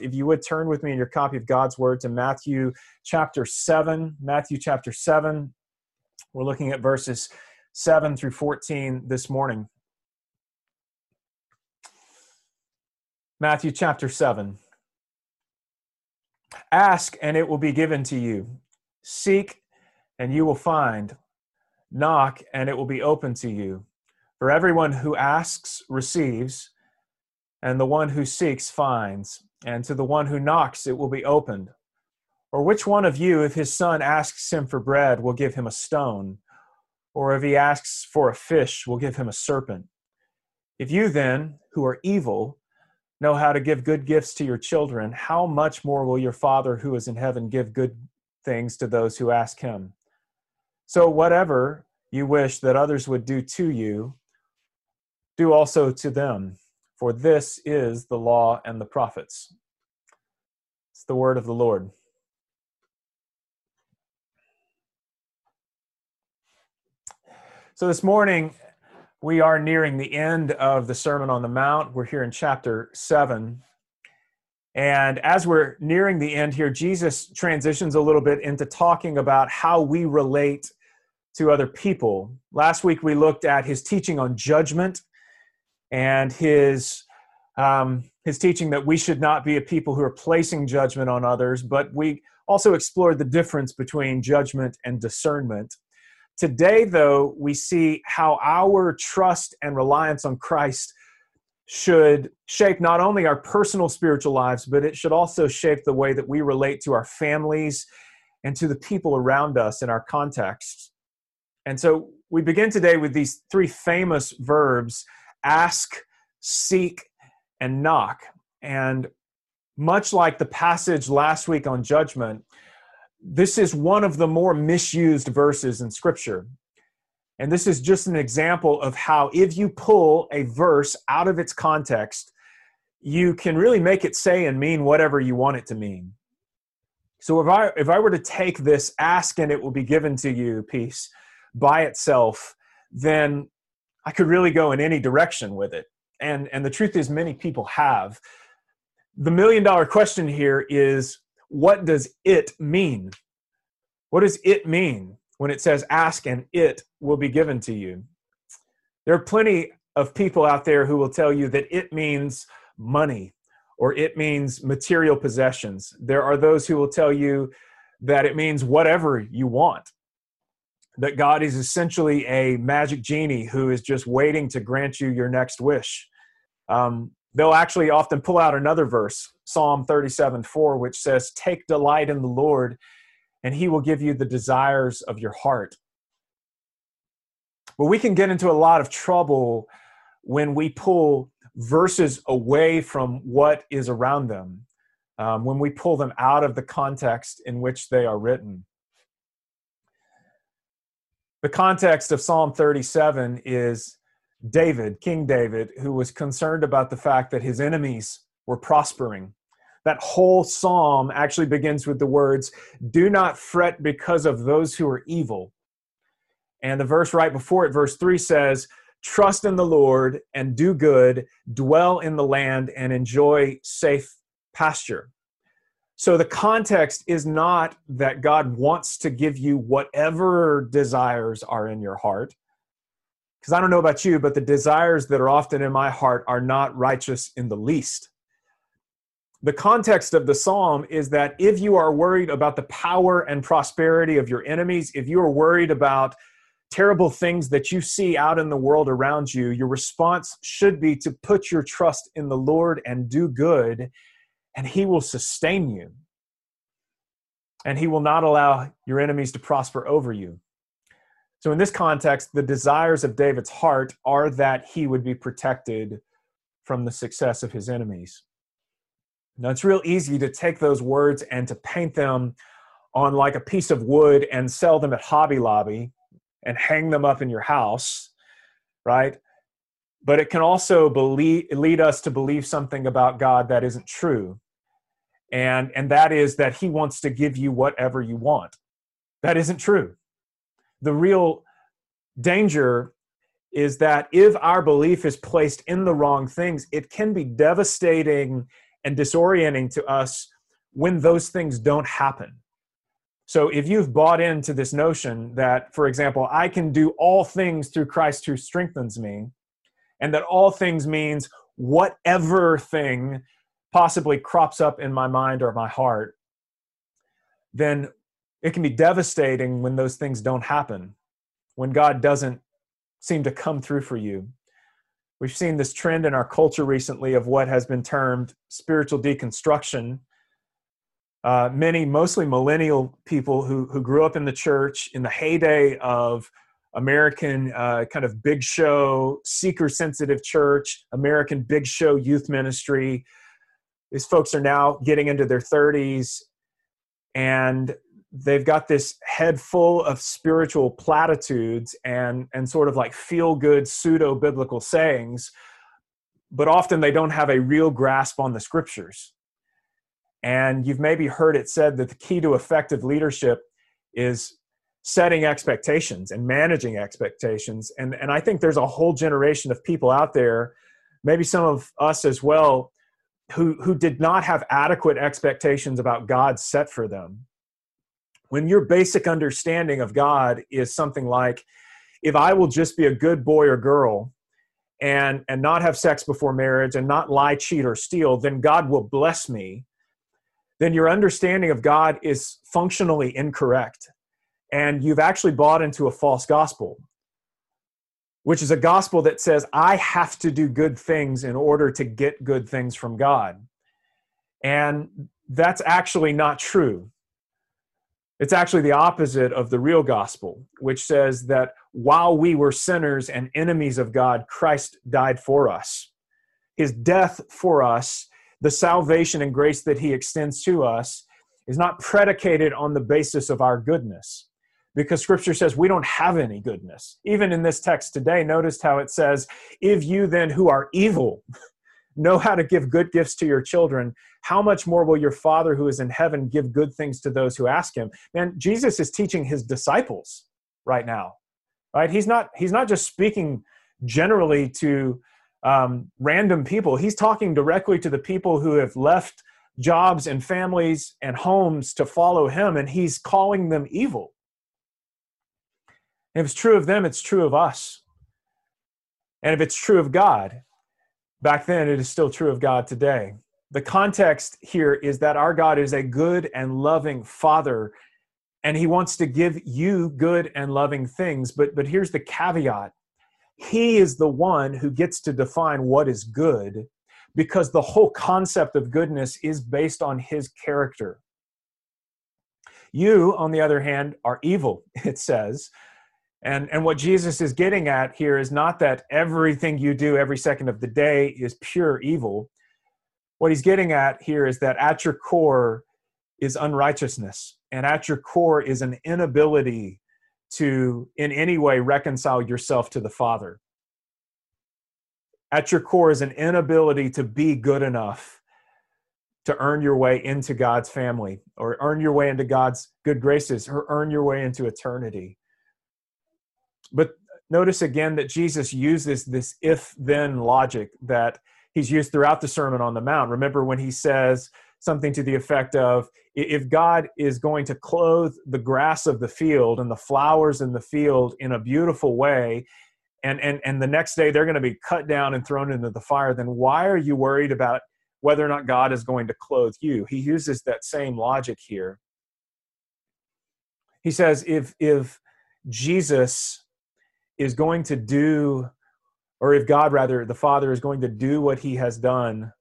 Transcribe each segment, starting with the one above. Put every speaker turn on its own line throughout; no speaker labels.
if you would turn with me in your copy of God's Word to Matthew chapter 7. Matthew chapter 7. We're looking at verses 7 through 14 this morning. Matthew chapter 7. Ask, and it will be given to you. Seek, and you will find. Knock, and it will be open to you. For everyone who asks receives, and the one who seeks finds and to the one who knocks it will be opened. Or which one of you, if his son asks him for bread, will give him a stone? Or if he asks for a fish, will give him a serpent? If you then, who are evil, know how to give good gifts to your children, how much more will your Father who is in heaven give good things to those who ask him? So, whatever you wish that others would do to you, do also to them for this is the law and the prophets. It's the word of the Lord. So this morning, we are nearing the end of the Sermon on the Mount. We're here in chapter 7. And as we're nearing the end here, Jesus transitions a little bit into talking about how we relate to other people. Last week, we looked at his teaching on judgment and his um, his teaching that we should not be a people who are placing judgment on others, but we also explored the difference between judgment and discernment. Today, though, we see how our trust and reliance on Christ should shape not only our personal spiritual lives, but it should also shape the way that we relate to our families and to the people around us in our context. And so we begin today with these three famous verbs ask, seek, and knock. And much like the passage last week on judgment, this is one of the more misused verses in Scripture. And this is just an example of how, if you pull a verse out of its context, you can really make it say and mean whatever you want it to mean. So if I if I were to take this ask and it will be given to you piece by itself, then I could really go in any direction with it. And, and the truth is, many people have. The million dollar question here is what does it mean? What does it mean when it says ask and it will be given to you? There are plenty of people out there who will tell you that it means money or it means material possessions. There are those who will tell you that it means whatever you want that God is essentially a magic genie who is just waiting to grant you your next wish. Um, they'll actually often pull out another verse, Psalm 37 4, which says, Take delight in the Lord, and he will give you the desires of your heart. But we can get into a lot of trouble when we pull verses away from what is around them, um, when we pull them out of the context in which they are written. The context of Psalm 37 is David, King David, who was concerned about the fact that his enemies were prospering. That whole psalm actually begins with the words, Do not fret because of those who are evil. And the verse right before it, verse 3 says, Trust in the Lord and do good, dwell in the land and enjoy safe pasture. So the context is not that God wants to give you whatever desires are in your heart. Because I don't know about you, but the desires that are often in my heart are not righteous in the least. The context of the psalm is that if you are worried about the power and prosperity of your enemies, if you are worried about terrible things that you see out in the world around you, your response should be to put your trust in the Lord and do good and he will sustain you. And he will not allow your enemies to prosper over you. So, in this context, the desires of David's heart are that he would be protected from the success of his enemies. Now, it's real easy to take those words and to paint them on like a piece of wood and sell them at Hobby Lobby and hang them up in your house, right? But it can also believe, lead us to believe something about God that isn't true and and that is that he wants to give you whatever you want that isn't true the real danger is that if our belief is placed in the wrong things it can be devastating and disorienting to us when those things don't happen. So if you've bought into this notion that, for example, I can do all things through Christ who strengthens me, and that all things means whatever thing possibly crops up in my mind or my heart, then it can be devastating when those things don't happen, when God doesn't seem to come through for you. We've seen this trend in our culture recently of what has been termed spiritual deconstruction. Uh, many, mostly millennial people who, who grew up in the church in the heyday of American uh, kind of big show, seeker sensitive church, American big show youth ministry. These folks are now getting into their 30s and they've got this head full of spiritual platitudes and, and sort of like feel good pseudo biblical sayings, but often they don't have a real grasp on the scriptures. And you've maybe heard it said that the key to effective leadership is setting expectations and managing expectations. And, and I think there's a whole generation of people out there, maybe some of us as well, who, who did not have adequate expectations about God set for them. When your basic understanding of God is something like, if I will just be a good boy or girl and, and not have sex before marriage and not lie, cheat, or steal, then God will bless me, then your understanding of God is functionally incorrect and you've actually bought into a false gospel, which is a gospel that says, I have to do good things in order to get good things from God. And that's actually not true. It's actually the opposite of the real gospel, which says that while we were sinners and enemies of God, Christ died for us. His death for us, the salvation and grace that he extends to us, is not predicated on the basis of our goodness because scripture says we don't have any goodness. Even in this text today, notice how it says, If you then who are evil know how to give good gifts to your children, how much more will your Father who is in heaven give good things to those who ask him? Man, Jesus is teaching his disciples right now. Right? He's not he's not just speaking generally to um, random people. He's talking directly to the people who have left jobs and families and homes to follow him, and he's calling them evil if it's true of them, it's true of us. And if it's true of God, back then, it is still true of God today. The context here is that our God is a good and loving Father, and He wants to give you good and loving things. But, but here's the caveat He is the one who gets to define what is good because the whole concept of goodness is based on His character. You, on the other hand, are evil, it says. And, and what Jesus is getting at here is not that everything you do every second of the day is pure evil. What he's getting at here is that at your core is unrighteousness, and at your core is an inability to, in any way, reconcile yourself to the Father. At your core is an inability to be good enough to earn your way into God's family, or earn your way into God's good graces, or earn your way into eternity. But notice again that Jesus uses this if then logic that he's used throughout the Sermon on the Mount. Remember when he says something to the effect of if God is going to clothe the grass of the field and the flowers in the field in a beautiful way, and, and, and the next day they're going to be cut down and thrown into the fire, then why are you worried about whether or not God is going to clothe you? He uses that same logic here. He says, if, if Jesus is going to do, or if God, rather, the Father is going to do what he has done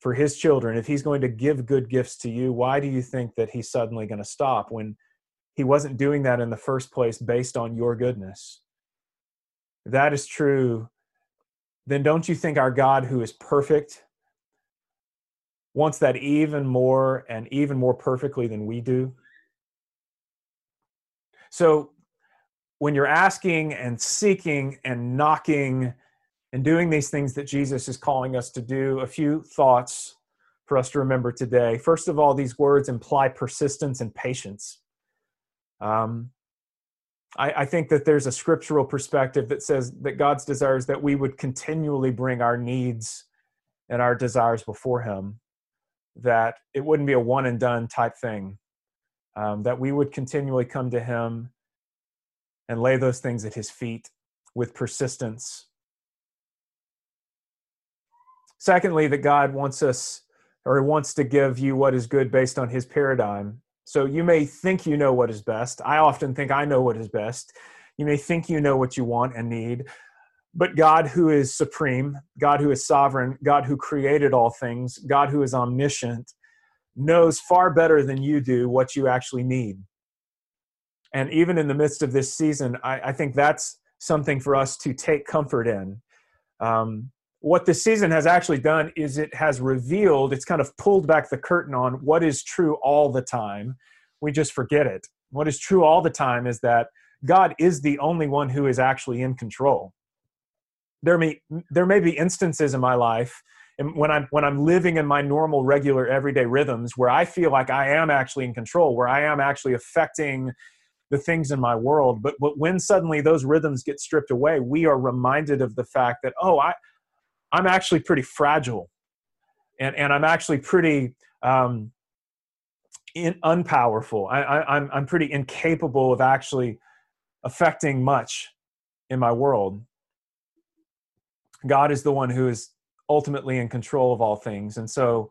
for his children, if he's going to give good gifts to you, why do you think that he's suddenly going to stop when he wasn't doing that in the first place based on your goodness? If that is true, then don't you think our God, who is perfect, wants that even more and even more perfectly than we do? So when you're asking and seeking and knocking and doing these things that Jesus is calling us to do, a few thoughts for us to remember today. First of all, these words imply persistence and patience. Um, I, I, think that there's a scriptural perspective that says that God's desires that we would continually bring our needs and our desires before Him. that it wouldn't be a one and done type thing, um, that we would continually come to Him and lay those things at His feet with persistence. Secondly, that God wants us or he wants to give you what is good based on His paradigm. So you may think you know what is best. I often think I know what is best. You may think you know what you want and need, but God, who is supreme, God, who is sovereign, God, who created all things, God, who is omniscient, knows far better than you do what you actually need. And even in the midst of this season, I, I think that's something for us to take comfort in. Um, what this season has actually done is it has revealed, it's kind of pulled back the curtain on what is true all the time. We just forget it. What is true all the time is that God is the only one who is actually in control there may there may be instances in my life and when I'm when I'm living in my normal, regular, everyday rhythms, where I feel like I am actually in control, where I am actually affecting the things in my world. But but when suddenly those rhythms get stripped away, we are reminded of the fact that oh, I I'm actually pretty fragile, and and I'm actually pretty um, in, unpowerful. I, I, I'm I'm pretty incapable of actually affecting much in my world. God is the one who is ultimately in control of all things. And so,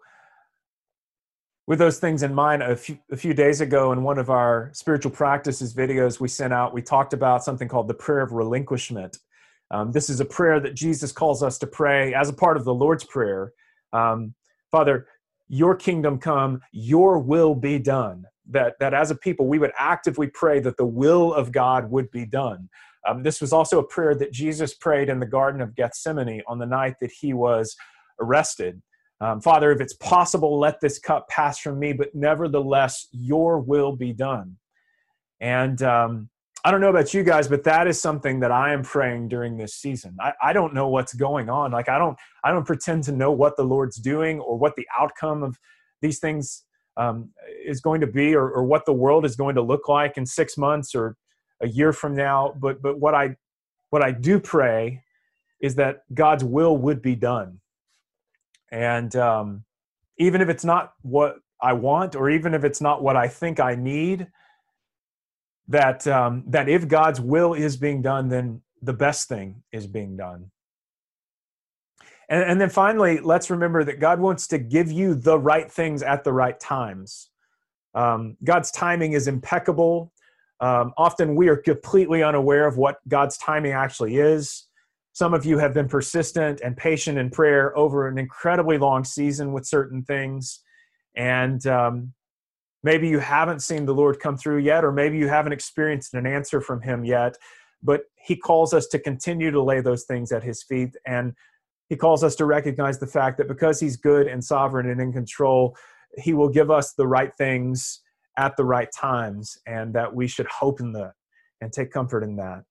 with those things in mind, a few, a few days ago in one of our spiritual practices videos we sent out, we talked about something called the prayer of relinquishment. Um, this is a prayer that Jesus calls us to pray as a part of the Lord's Prayer. Um, Father, your kingdom come, your will be done. That, that as a people, we would actively pray that the will of God would be done. Um, this was also a prayer that Jesus prayed in the Garden of Gethsemane on the night that he was arrested. Um, Father, if it's possible, let this cup pass from me, but nevertheless, your will be done. And um, I don't know about you guys, but that is something that I am praying during this season. I, I don't know what's going on. Like I don't, I don't pretend to know what the Lord's doing or what the outcome of these things um, is going to be, or, or what the world is going to look like in six months or a year from now. But but what I what I do pray is that God's will would be done, and um, even if it's not what I want, or even if it's not what I think I need, that um, that if God's will is being done, then the best thing is being done. And, and then finally, let's remember that God wants to give you the right things at the right times. Um, God's timing is impeccable. Um, often we are completely unaware of what God's timing actually is. Some of you have been persistent and patient in prayer over an incredibly long season with certain things. And um, maybe you haven't seen the Lord come through yet, or maybe you haven't experienced an answer from Him yet. But He calls us to continue to lay those things at His feet. And He calls us to recognize the fact that because He's good and sovereign and in control, He will give us the right things at the right times, and that we should hope in that and take comfort in that.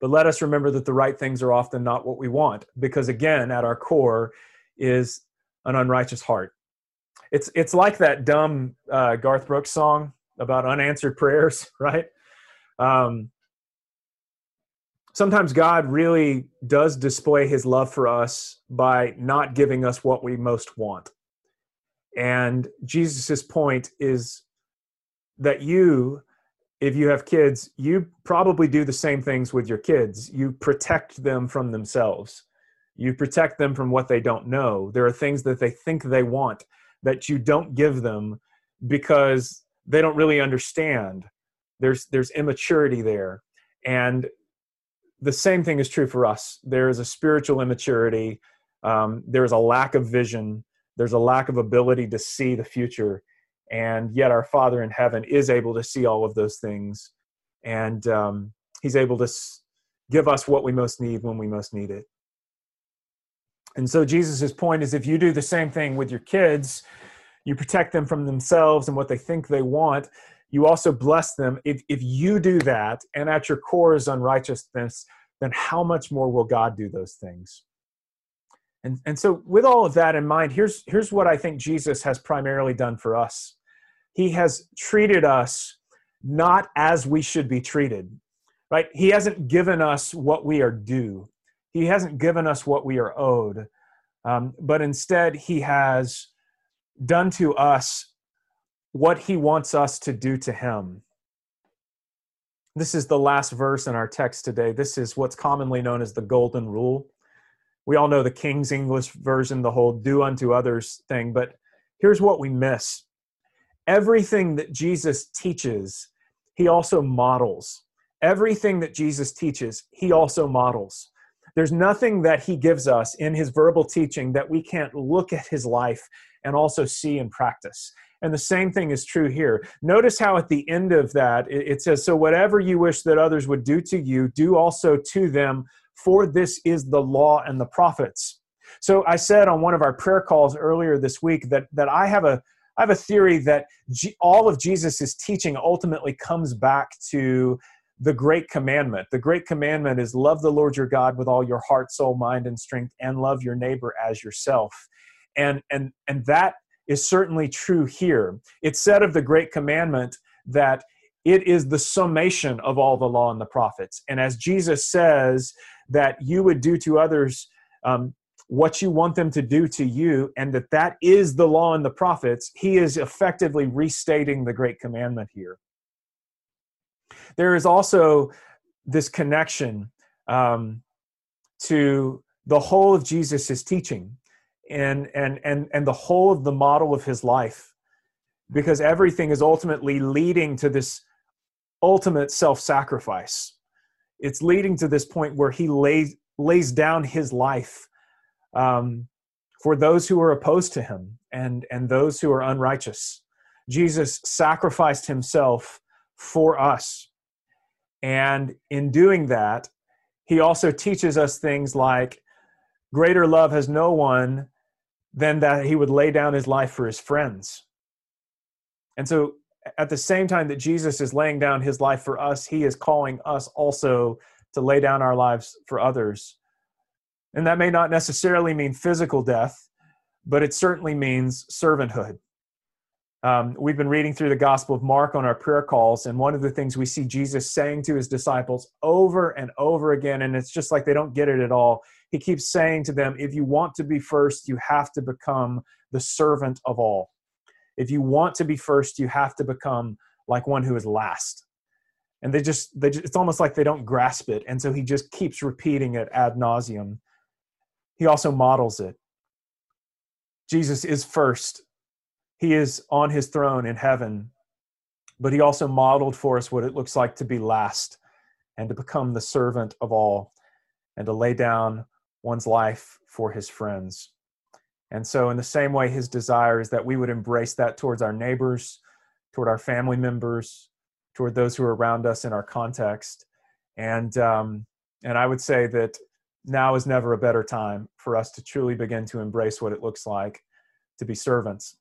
But let us remember that the right things are often not what we want, because again, at our core is an unrighteous heart. It's it's like that dumb uh, Garth Brooks song about unanswered prayers, right? Um, sometimes God really does display His love for us by not giving us what we most want. And Jesus's point is that you, if you have kids, you probably do the same things with your kids. You protect them from themselves. You protect them from what they don't know. There are things that they think they want that you don't give them because they don't really understand. There's there's immaturity there. And the same thing is true for us. There is a spiritual immaturity. Um, there is a lack of vision there's a lack of ability to see the future and yet our father in heaven is able to see all of those things. And um, he's able to give us what we most need when we most need it. And so jesus' point is if you do the same thing with your kids you protect them from themselves and what they think they want you also bless them. If, if you do that and at your core is unrighteousness then how much more will god do those things? And, and so, with all of that in mind, here's, here's what I think Jesus has primarily done for us He has treated us not as we should be treated, right? He hasn't given us what we are due, He hasn't given us what we are owed, um, but instead, He has done to us what he wants us to do to him. This is the last verse in our text today. This is what's commonly known as the Golden Rule. We all know the King's English version, the whole do unto others thing, but here's what we miss everything that Jesus teaches, he also models. Everything that Jesus teaches, he also models. There's nothing that he gives us in his verbal teaching that we can't look at his life and also see in practice. And the same thing is true here. Notice how at the end of that it says, So whatever you wish that others would do to you, do also to them, for this is the law and the prophets. So I said on one of our prayer calls earlier this week that, that I have a I have a theory that G- all of Jesus' teaching ultimately comes back to the great commandment. The great commandment is love the Lord your God with all your heart, soul, mind, and strength, and love your neighbor as yourself. And and and that is certainly true here. It's said of the great commandment that it is the summation of all the law and the prophets. And as Jesus says that you would do to others um, what you want them to do to you, and that that is the law and the prophets, he is effectively restating the great commandment here. There is also this connection um, to the whole of Jesus' teaching and, and, and, and the whole of the model of his life, because everything is ultimately leading to this ultimate self sacrifice. It's leading to this point where he lays, lays down his life um, for those who are opposed to him and, and those who are unrighteous. Jesus sacrificed himself for us and in doing that, he also teaches us things like greater love has no one than that he would lay down his life for his friends. And so, at the same time that Jesus is laying down his life for us, he is calling us also to lay down our lives for others. And that may not necessarily mean physical death, but it certainly means servanthood. Um, we've been reading through the Gospel of Mark on our prayer calls, and one of the things we see Jesus saying to his disciples over and over again, and it's just like they don't get it at all. He keeps saying to them, If you want to be first, you have to become the servant of all. If you want to be first, you have to become like one who is last. And they just, they just, it's almost like they don't grasp it. And so he just keeps repeating it ad nauseum. He also models it. Jesus is first he is on his throne in heaven, but he also modeled for us what it looks like to be last and to become the servant of all and to lay down one's life for his friends. And so, in the same way, his desire is that we would embrace that towards our neighbors, toward our family members, toward those who are around us in our context. And, um, and I would say that now is never a better time for us to truly begin to embrace what it looks like to be servants